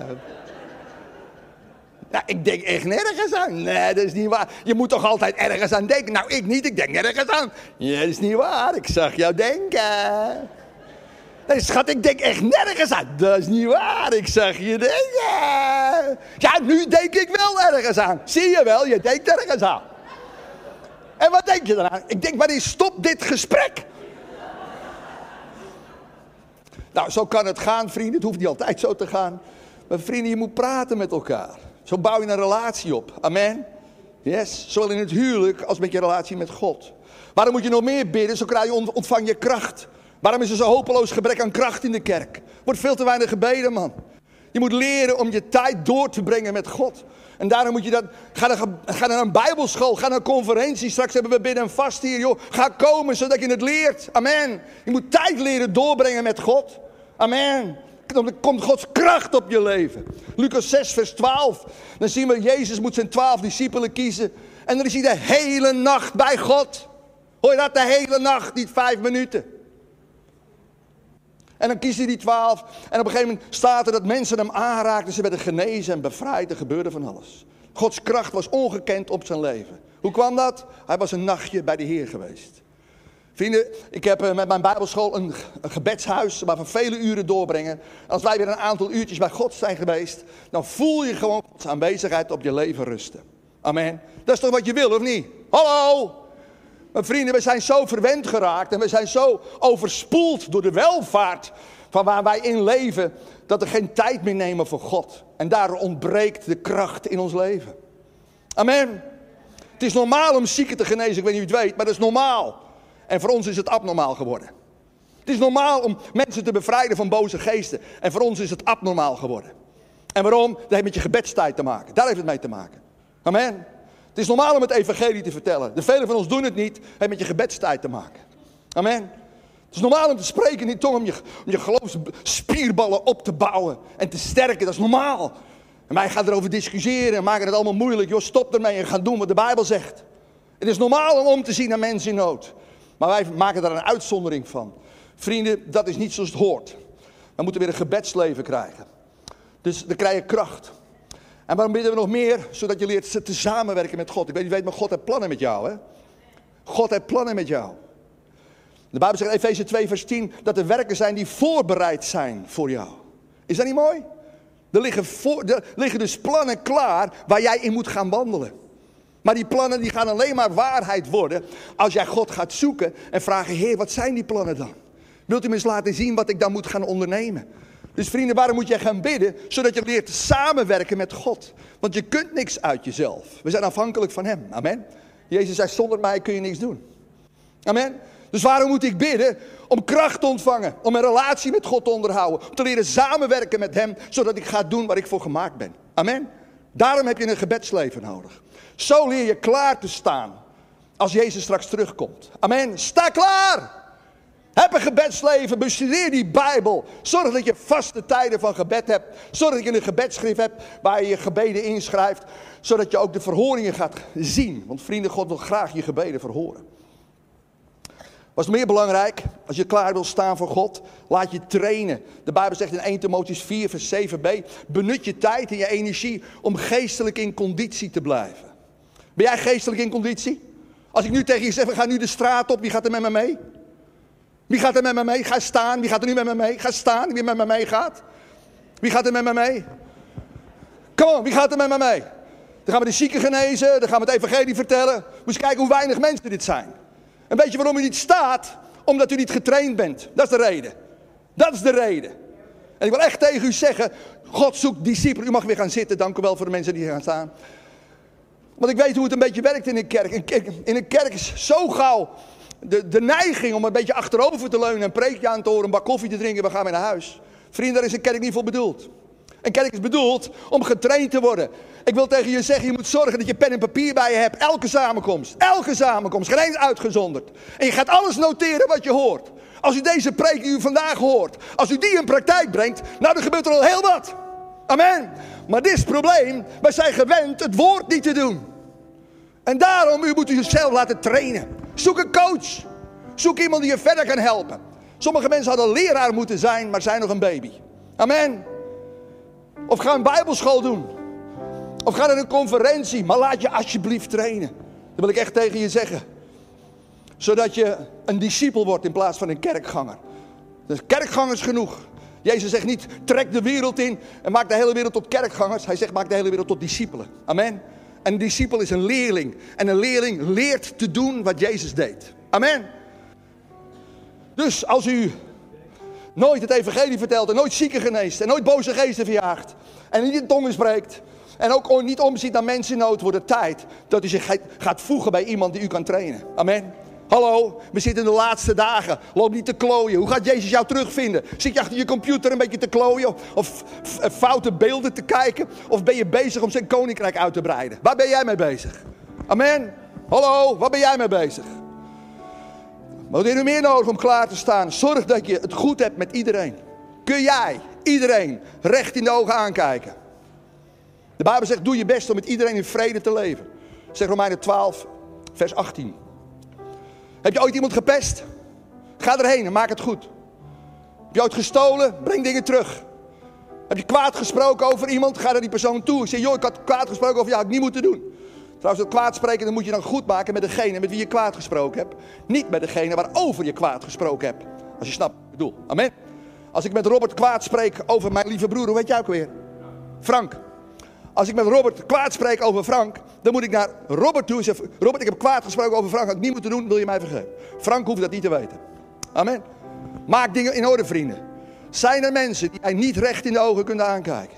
Nou, ik denk echt nergens aan. Nee, dat is niet waar. Je moet toch altijd ergens aan denken? Nou, ik niet. Ik denk nergens aan. Ja, dat is niet waar. Ik zag jou denken. Nee, schat, ik denk echt nergens aan. Dat is niet waar. Ik zag je denken. Ja, nu denk ik wel ergens aan. Zie je wel, je denkt ergens aan. En wat denk je daaraan? Ik denk, wanneer stopt dit gesprek? Nou, zo kan het gaan, vrienden. Het hoeft niet altijd zo te gaan. Maar vrienden, je moet praten met elkaar. Zo bouw je een relatie op. Amen. Yes, zowel in het huwelijk als met je relatie met God. Waarom moet je nog meer bidden? Zo krijg je ontvang je kracht. Waarom is er zo hopeloos gebrek aan kracht in de kerk? Wordt veel te weinig gebeden, man. Je moet leren om je tijd door te brengen met God. En daarom moet je dat. Ga naar, ga naar een Bijbelschool, ga naar een conferentie. Straks hebben we binnen en vast hier, joh. Ga komen zodat je het leert. Amen. Je moet tijd leren doorbrengen met God. Amen. Dan komt Gods kracht op je leven. Lucas 6, vers 12. Dan zien we, Jezus moet zijn twaalf discipelen kiezen. En dan is hij de hele nacht bij God. Hoor je dat? De hele nacht, niet vijf minuten. En dan kiest hij die twaalf. En op een gegeven moment staat er dat mensen hem aanraakten. Ze werden genezen en bevrijd. Er gebeurde van alles. Gods kracht was ongekend op zijn leven. Hoe kwam dat? Hij was een nachtje bij de Heer geweest. Vrienden, ik heb eh, met mijn Bijbelschool een, gebedshuis waar we vele uren doorbrengen. Als wij weer een aantal uurtjes bij God zijn geweest, dan voel je gewoon Gods aanwezigheid op je leven rusten. Amen. Dat is toch wat je wil, of niet? Hallo! Mijn vrienden, we zijn zo verwend geraakt en we zijn zo overspoeld door de welvaart van waar wij in leven, dat we geen tijd meer nemen voor God. En daar ontbreekt de kracht in ons leven. Amen. Het is normaal om zieken te genezen, ik weet niet je het weet, maar dat is normaal. En voor ons is het abnormaal geworden. Het is normaal om mensen te bevrijden van boze geesten. En voor ons is het abnormaal geworden. En waarom? Dat heeft met je gebedstijd te maken. Daar heeft het mee te maken. Amen. Het is normaal om het evangelie te vertellen. De velen van ons doen het niet. Het heeft met je gebedstijd te maken. Amen. Het is normaal om te spreken in tong, om je, om je geloofsspierballen op te bouwen en te sterken. Dat is normaal. En wij gaan erover discussiëren en maken het allemaal moeilijk. Joh, stop ermee en ga doen wat de Bijbel zegt. Het is normaal om om te zien naar mensen in nood. Maar wij maken daar een uitzondering van. Vrienden, dat is niet zoals het hoort. We moeten weer een gebedsleven krijgen. Dus dan krijg je kracht. En waarom bidden we nog meer? Zodat je leert te samenwerken met God. Ik weet, je weet, maar God heeft plannen met jou. Hè? God heeft plannen met jou. De Bijbel zegt in Efeze 2 vers 10 dat er werken zijn die voorbereid zijn voor jou. Is dat niet mooi? Er liggen, voor, er liggen dus plannen klaar waar jij in moet gaan wandelen. Maar die plannen die gaan alleen maar waarheid worden als jij God gaat zoeken en vragen, Heer, wat zijn die plannen dan? Wilt u me eens laten zien wat ik dan moet gaan ondernemen? Dus vrienden, waarom moet jij gaan bidden? Zodat je leert samenwerken met God. Want je kunt niks uit jezelf. We zijn afhankelijk van Hem. Amen. Jezus zei, zonder mij kun je niks doen. Amen. Dus waarom moet ik bidden? Om kracht te ontvangen. Om een relatie met God te onderhouden. Om te leren samenwerken met Hem. Zodat ik ga doen waar ik voor gemaakt ben. Amen. Daarom heb je een gebedsleven nodig. Zo leer je klaar te staan als Jezus straks terugkomt. Amen. Sta klaar. Heb een gebedsleven, bestudeer die Bijbel. Zorg dat je vaste tijden van gebed hebt. Zorg dat je een gebedsschrift hebt waar je je gebeden inschrijft. Zodat je ook de verhoringen gaat zien. Want vrienden, God wil graag je gebeden verhoren. Wat is meer belangrijk? Als je klaar wil staan voor God, laat je trainen. De Bijbel zegt in 1 Timotheus 4 vers 7b. Benut je tijd en je energie om geestelijk in conditie te blijven. Ben jij geestelijk in conditie? Als ik nu tegen je zeg, we gaan nu de straat op, wie gaat er met me mee? Wie gaat er met me mee? Ga staan. Wie gaat er nu met me mee? Ga staan. Wie met me mee gaat? Wie gaat er met me mee? Kom on, wie gaat er met me mee? Dan gaan we de zieken genezen, dan gaan we het evangelie vertellen. Moet eens kijken hoe weinig mensen dit zijn. En weet je waarom u niet staat? Omdat u niet getraind bent. Dat is de reden. Dat is de reden. En ik wil echt tegen u zeggen, God zoekt discipelen. U mag weer gaan zitten, dank u wel voor de mensen die gaan staan. Want ik weet hoe het een beetje werkt in een kerk. In een kerk is zo gauw de, de neiging om een beetje achterover te leunen, een preekje aan te horen, een bak koffie te drinken, we gaan weer naar huis. Vrienden, daar is een kerk niet voor bedoeld. Een kerk is bedoeld om getraind te worden. Ik wil tegen je zeggen, je moet zorgen dat je pen en papier bij je hebt. Elke samenkomst. Elke samenkomst. Geen eens uitgezonderd. En je gaat alles noteren wat je hoort. Als u deze preek die u vandaag hoort, als u die in praktijk brengt, nou dan gebeurt er al heel wat. Amen. Maar dit is het probleem. Wij zijn gewend het woord niet te doen. En daarom, u moet u jezelf laten trainen. Zoek een coach. Zoek iemand die je verder kan helpen. Sommige mensen hadden leraar moeten zijn, maar zijn nog een baby. Amen. Of ga een bijbelschool doen. Of ga naar een conferentie, maar laat je alsjeblieft trainen. Dat wil ik echt tegen je zeggen. Zodat je een discipel wordt in plaats van een kerkganger. Dus kerkgangers genoeg. Jezus zegt niet, trek de wereld in en maak de hele wereld tot kerkgangers. Hij zegt, maak de hele wereld tot discipelen. Amen. En een discipel is een leerling. En een leerling leert te doen wat Jezus deed. Amen. Dus als u nooit het evangelie vertelt en nooit zieken geneest en nooit boze geesten verjaagt en niet in tongen spreekt en ook niet omziet naar mensen in nood, wordt het tijd dat u zich gaat voegen bij iemand die u kan trainen. Amen. Hallo, we zitten in de laatste dagen. Loop niet te klooien. Hoe gaat Jezus jou terugvinden? Zit je achter je computer een beetje te klooien? Of foute beelden te kijken? Of ben je bezig om zijn koninkrijk uit te breiden? Waar ben jij mee bezig? Amen. Hallo, waar ben jij mee bezig? Wat heb je meer nodig om klaar te staan? Zorg dat je het goed hebt met iedereen. Kun jij iedereen recht in de ogen aankijken? De Bijbel zegt, doe je best om met iedereen in vrede te leven. Zeg Romeinen 12, vers 18. Heb je ooit iemand gepest? Ga erheen en maak het goed. Heb je ooit gestolen? Breng dingen terug. Heb je kwaad gesproken over iemand? Ga naar die persoon toe. Zeg, joh, ik had kwaad gesproken over jou, had ik niet moeten doen. Trouwens, dat kwaad spreken, dan moet je dan goed maken met degene met wie je kwaad gesproken hebt. Niet met degene waarover je kwaad gesproken hebt. Als je snapt ik bedoel. Amen. Als ik met Robert kwaad spreek over mijn lieve broer, hoe weet jij ook weer? Frank. Als ik met Robert kwaad spreek over Frank, dan moet ik naar Robert toe en zeggen: Robert, ik heb kwaad gesproken over Frank, had ik niet moeten doen, wil je mij vergeven? Frank hoeft dat niet te weten. Amen. Maak dingen in orde, vrienden. Zijn er mensen die jij niet recht in de ogen kunt aankijken?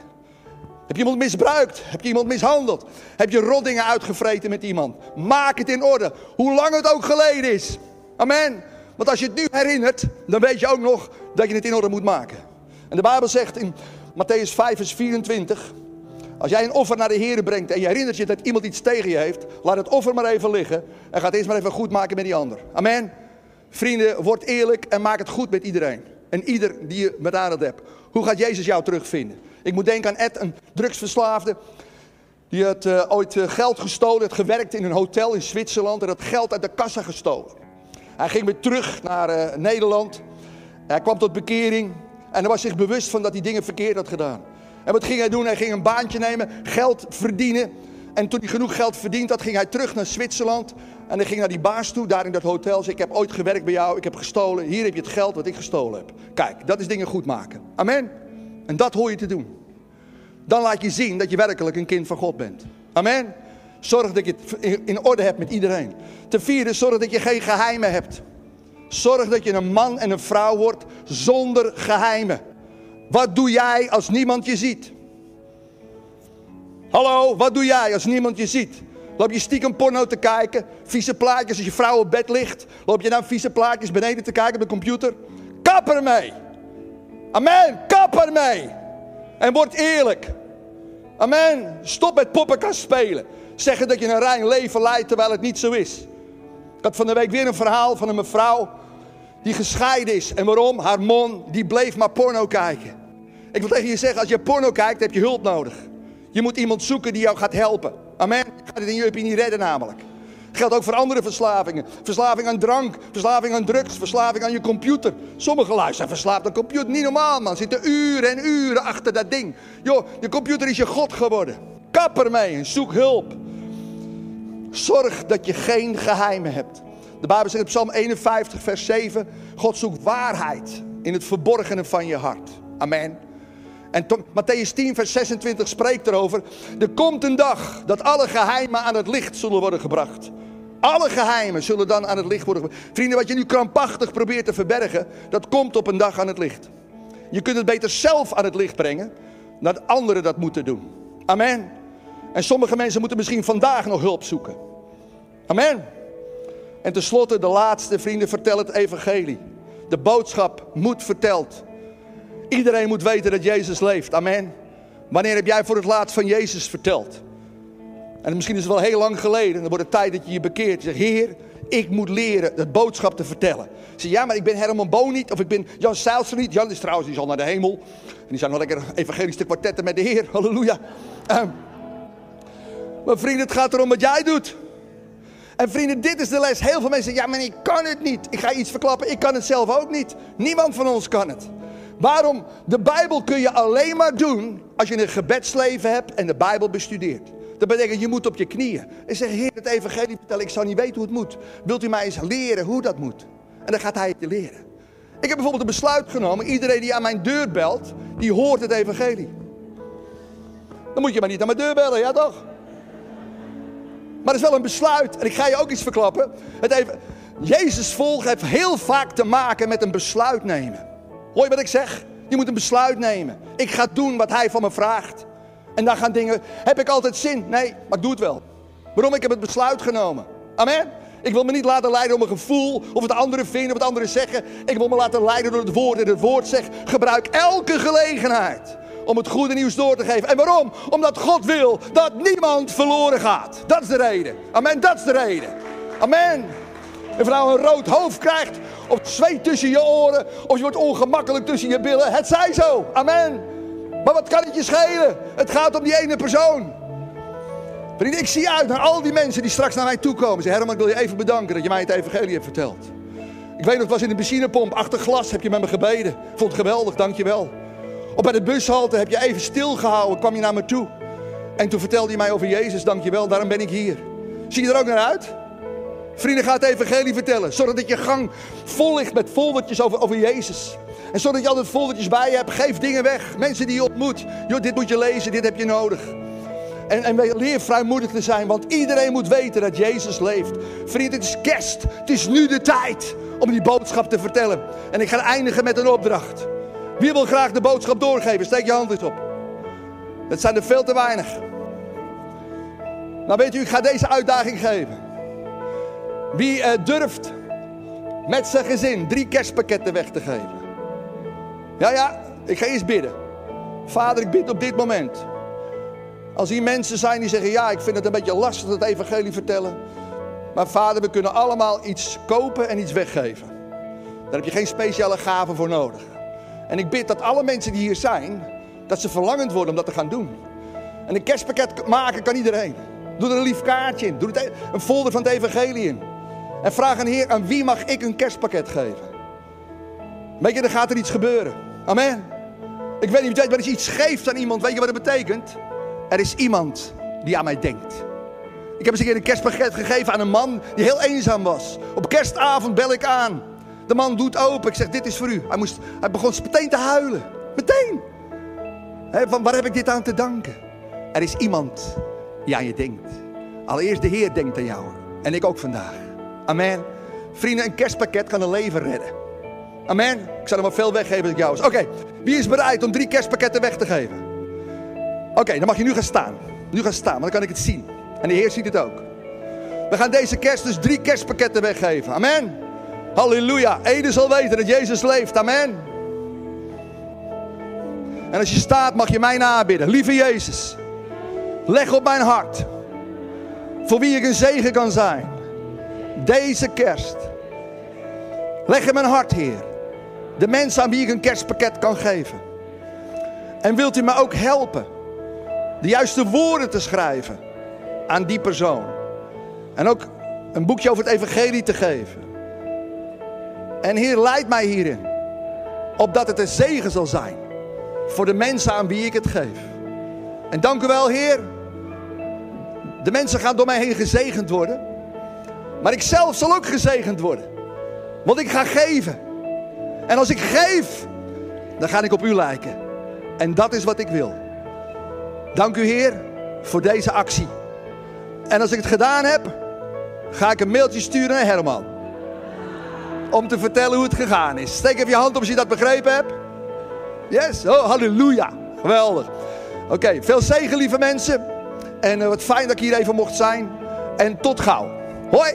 Heb je iemand misbruikt? Heb je iemand mishandeld? Heb je roddingen uitgevreten met iemand? Maak het in orde. Hoe lang het ook geleden is. Amen. Want als je het nu herinnert, dan weet je ook nog dat je het in orde moet maken. En de Bijbel zegt in Matthäus 5, vers 24. Als jij een offer naar de Heer brengt en je herinnert je dat iemand iets tegen je heeft, laat het offer maar even liggen en ga het eerst maar even goed maken met die ander. Amen. Vrienden, word eerlijk en maak het goed met iedereen. En ieder die je met aandacht hebt. Hoe gaat Jezus jou terugvinden? Ik moet denken aan Ed, een drugsverslaafde. Die had uh, ooit uh, geld gestolen, had gewerkt in een hotel in Zwitserland en had geld uit de kassa gestolen. Hij ging weer terug naar uh, Nederland. Hij kwam tot bekering en hij was zich bewust van dat hij dingen verkeerd had gedaan. En wat ging hij doen? Hij ging een baantje nemen, geld verdienen. En toen hij genoeg geld verdiend had, ging hij terug naar Zwitserland. En hij ging naar die baas toe, daar in dat hotel. Zei, ik heb ooit gewerkt bij jou, ik heb gestolen. Hier heb je het geld wat ik gestolen heb. Kijk, dat is dingen goed maken. Amen. En dat hoor je te doen. Dan laat je zien dat je werkelijk een kind van God bent. Amen. Zorg dat je het in orde hebt met iedereen. Ten vierde, zorg dat je geen geheimen hebt. Zorg dat je een man en een vrouw wordt zonder geheimen. Wat doe jij als niemand je ziet? Hallo, wat doe jij als niemand je ziet? Loop je stiekem porno te kijken? Vieze plaatjes als je vrouw op bed ligt? Loop je nou vieze plaatjes beneden te kijken op de computer? Kap ermee! Amen, kap ermee! En word eerlijk. Amen. Stop met poppenkast spelen. Zeggen dat je een rein leven leidt terwijl het niet zo is. Ik had van de week weer een verhaal van een mevrouw die gescheiden is. En waarom? Haar man die bleef maar porno kijken. Ik wil tegen je zeggen, als je porno kijkt, heb je hulp nodig. Je moet iemand zoeken die jou gaat helpen. Amen. Je gaat het in je niet redden namelijk. Geldt ook voor andere verslavingen. Verslaving aan drank, verslaving aan drugs, verslaving aan je computer. Sommige lui zijn verslaafd aan computer. Niet normaal man, zitten uren en uren achter dat ding. Joh, je computer is je god geworden. Kap ermee en zoek hulp. Zorg dat je geen geheimen hebt. De Bijbel zegt in Psalm 51, vers 7: God zoekt waarheid in het verborgene van je hart. Amen. En Matthäus 10, vers 26 spreekt erover. Er komt een dag dat alle geheimen aan het licht zullen worden gebracht. Alle geheimen zullen dan aan het licht worden gebracht. Vrienden, wat je nu krampachtig probeert te verbergen, dat komt op een dag aan het licht. Je kunt het beter zelf aan het licht brengen, dan anderen dat moeten doen. Amen. En sommige mensen moeten misschien vandaag nog hulp zoeken. Amen. En tenslotte de laatste, vrienden, vertel het evangelie. De boodschap moet verteld. Iedereen moet weten dat Jezus leeft. Amen. Wanneer heb jij voor het laatst van Jezus verteld? En misschien is het wel heel lang geleden. Dan wordt het tijd dat je je bekeert. Je zegt, Heer, ik moet leren het boodschap te vertellen. Zeg, ja, maar ik ben Herman Boon niet. Of ik ben Jan Seilster niet. Jan is trouwens, die is al naar de hemel. En die zijn nog lekker evangelische kwartetten met de Heer. Halleluja. Uh, maar vrienden, het gaat erom wat jij doet. En vrienden, dit is de les. Heel veel mensen zeggen, ja, maar ik kan het niet. Ik ga iets verklappen, ik kan het zelf ook niet. Niemand van ons kan het. Waarom? De Bijbel kun je alleen maar doen als je een gebedsleven hebt en de Bijbel bestudeert. Dat betekent, je moet op je knieën. En zeggen, Heer, het evangelie vertellen, ik zou niet weten hoe het moet. Wilt u mij eens leren hoe dat moet? En dan gaat hij het je leren. Ik heb bijvoorbeeld een besluit genomen, iedereen die aan mijn deur belt, die hoort het evangelie. Dan moet je maar niet aan mijn deur bellen, ja toch? Maar het is wel een besluit. En ik ga je ook iets verklappen. Het even, Jezus volgen heeft heel vaak te maken met een besluit nemen. Hoor je wat ik zeg? Je moet een besluit nemen. Ik ga doen wat hij van me vraagt. En dan gaan dingen. Heb ik altijd zin? Nee, maar ik doe het wel. Waarom? Ik heb het besluit genomen. Amen. Ik wil me niet laten leiden door mijn gevoel, of het anderen vinden, of het anderen zeggen. Ik wil me laten leiden door het woord. En het woord zegt: gebruik elke gelegenheid om het goede nieuws door te geven. En waarom? Omdat God wil dat niemand verloren gaat. Dat is de reden. Amen, dat is de reden. Amen. Je nou een rood hoofd krijgt, of zweet tussen je oren, of je wordt ongemakkelijk tussen je billen. Het zij zo. Amen. Maar wat kan het je schelen? Het gaat om die ene persoon. Vriend, ik zie uit naar al die mensen die straks naar mij toe komen. Herman, ik wil je even bedanken dat je mij het evangelie hebt verteld. Ik weet nog, het was in de benzinepomp, achter glas heb je met me gebeden. Vond het geweldig, dankjewel. Of bij de bushalte heb je even stilgehouden, kwam je naar me toe. En toen vertelde je mij over Jezus, dankjewel, daarom ben ik hier. Zie je er ook naar uit? Vrienden, ga het evangelie vertellen. Zorg dat je gang vol ligt met foldertjes over, over Jezus. En zodat je altijd foldertjes bij je hebt. Geef dingen weg. Mensen die je ontmoet. Joh, dit moet je lezen, dit heb je nodig. En, en leer vrijmoedig te zijn, want iedereen moet weten dat Jezus leeft. Vriend, het is kerst. Het is nu de tijd om die boodschap te vertellen. En ik ga eindigen met een opdracht. Wie wil graag de boodschap doorgeven? Steek je hand eens op. Dat zijn er veel te weinig. Nou weet u, ik ga deze uitdaging geven. Wie uh, durft met zijn gezin drie kerstpakketten weg te geven? Ja, ja, ik ga eerst bidden. Vader, ik bid op dit moment. Als hier mensen zijn die zeggen: Ja, ik vind het een beetje lastig het evangelie vertellen. Maar vader, we kunnen allemaal iets kopen en iets weggeven. Daar heb je geen speciale gave voor nodig. En ik bid dat alle mensen die hier zijn, dat ze verlangend worden om dat te gaan doen. En een kerstpakket maken kan iedereen. Doe er een lief kaartje in. Doe er een folder van het evangelie in. En vraag aan Heer, aan wie mag ik een kerstpakket geven? Weet je, er gaat er iets gebeuren. Amen. Ik weet niet, als je iets geeft aan iemand, weet je wat het betekent? Er is iemand die aan mij denkt. Ik heb eens een keer een kerstpakket gegeven aan een man die heel eenzaam was. Op kerstavond bel ik aan. De man doet open. Ik zeg, dit is voor u. Hij, moest, hij begon meteen te huilen. Meteen. van waar heb ik dit aan te danken? Er is iemand die aan je denkt. Allereerst de Heer denkt aan jou. En ik ook vandaag. Amen. Vrienden, een kerstpakket kan een leven redden. Amen. Ik zal er maar veel weggeven als jou. Oké, wie is bereid om drie kerstpakketten weg te geven? Oké, dan mag je nu gaan staan. Nu gaan staan, want dan kan ik het zien. En de Heer ziet het ook. We gaan deze kerst dus drie kerstpakketten weggeven. Amen. Halleluja. Ede zal weten dat Jezus leeft. Amen. En als je staat, mag je mij nabidden. Lieve Jezus, leg op mijn hart. Voor wie ik een zegen kan zijn. Deze kerst. Leg in mijn hart, Heer. De mensen aan wie ik een kerstpakket kan geven. En wilt u me ook helpen de juiste woorden te schrijven aan die persoon. En ook een boekje over het evangelie te geven. En Heer, leid mij hierin. Opdat het een zegen zal zijn voor de mensen aan wie ik het geef. En dank u wel, Heer. De mensen gaan door mij heen gezegend worden. Maar ik zelf zal ook gezegend worden. Want ik ga geven. En als ik geef, dan ga ik op u lijken. En dat is wat ik wil. Dank u Heer voor deze actie. En als ik het gedaan heb, ga ik een mailtje sturen naar Herman. Om te vertellen hoe het gegaan is. Steek even je hand op als je dat begrepen hebt. Yes, oh halleluja. Geweldig. Oké, veel zegen lieve mensen. En uh, wat fijn dat ik hier even mocht zijn. En tot gauw. Hoi.